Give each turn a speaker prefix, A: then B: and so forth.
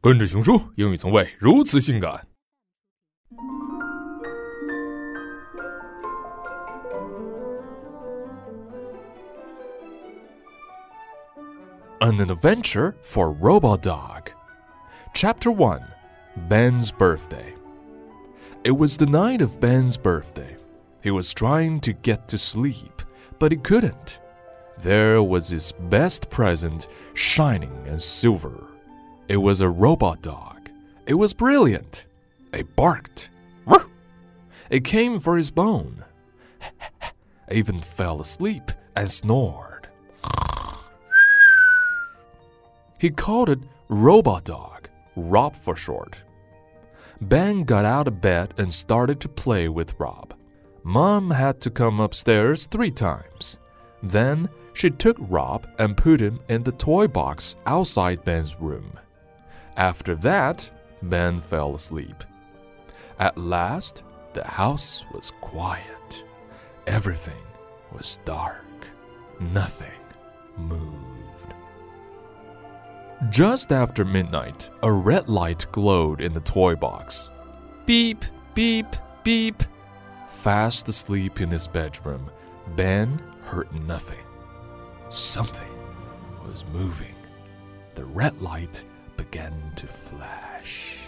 A: 跟着熊叔，英语从未如此性感。An Adventure for Robot Dog. Chapter 1 Ben's Birthday. It was the night of Ben's birthday. He was trying to get to sleep, but he couldn't. There was his best present, shining and silver. It was a robot dog. It was brilliant. It barked. It came for his bone. even fell asleep and snored. He called it Robot Dog, Rob for short. Ben got out of bed and started to play with Rob. Mom had to come upstairs three times. Then she took Rob and put him in the toy box outside Ben's room. After that, Ben fell asleep. At last, the house was quiet. Everything was dark. Nothing moved. Just after midnight, a red light glowed in the toy box. Beep, beep, beep. Fast asleep in his bedroom, Ben heard nothing. Something was moving. The red light began to flash.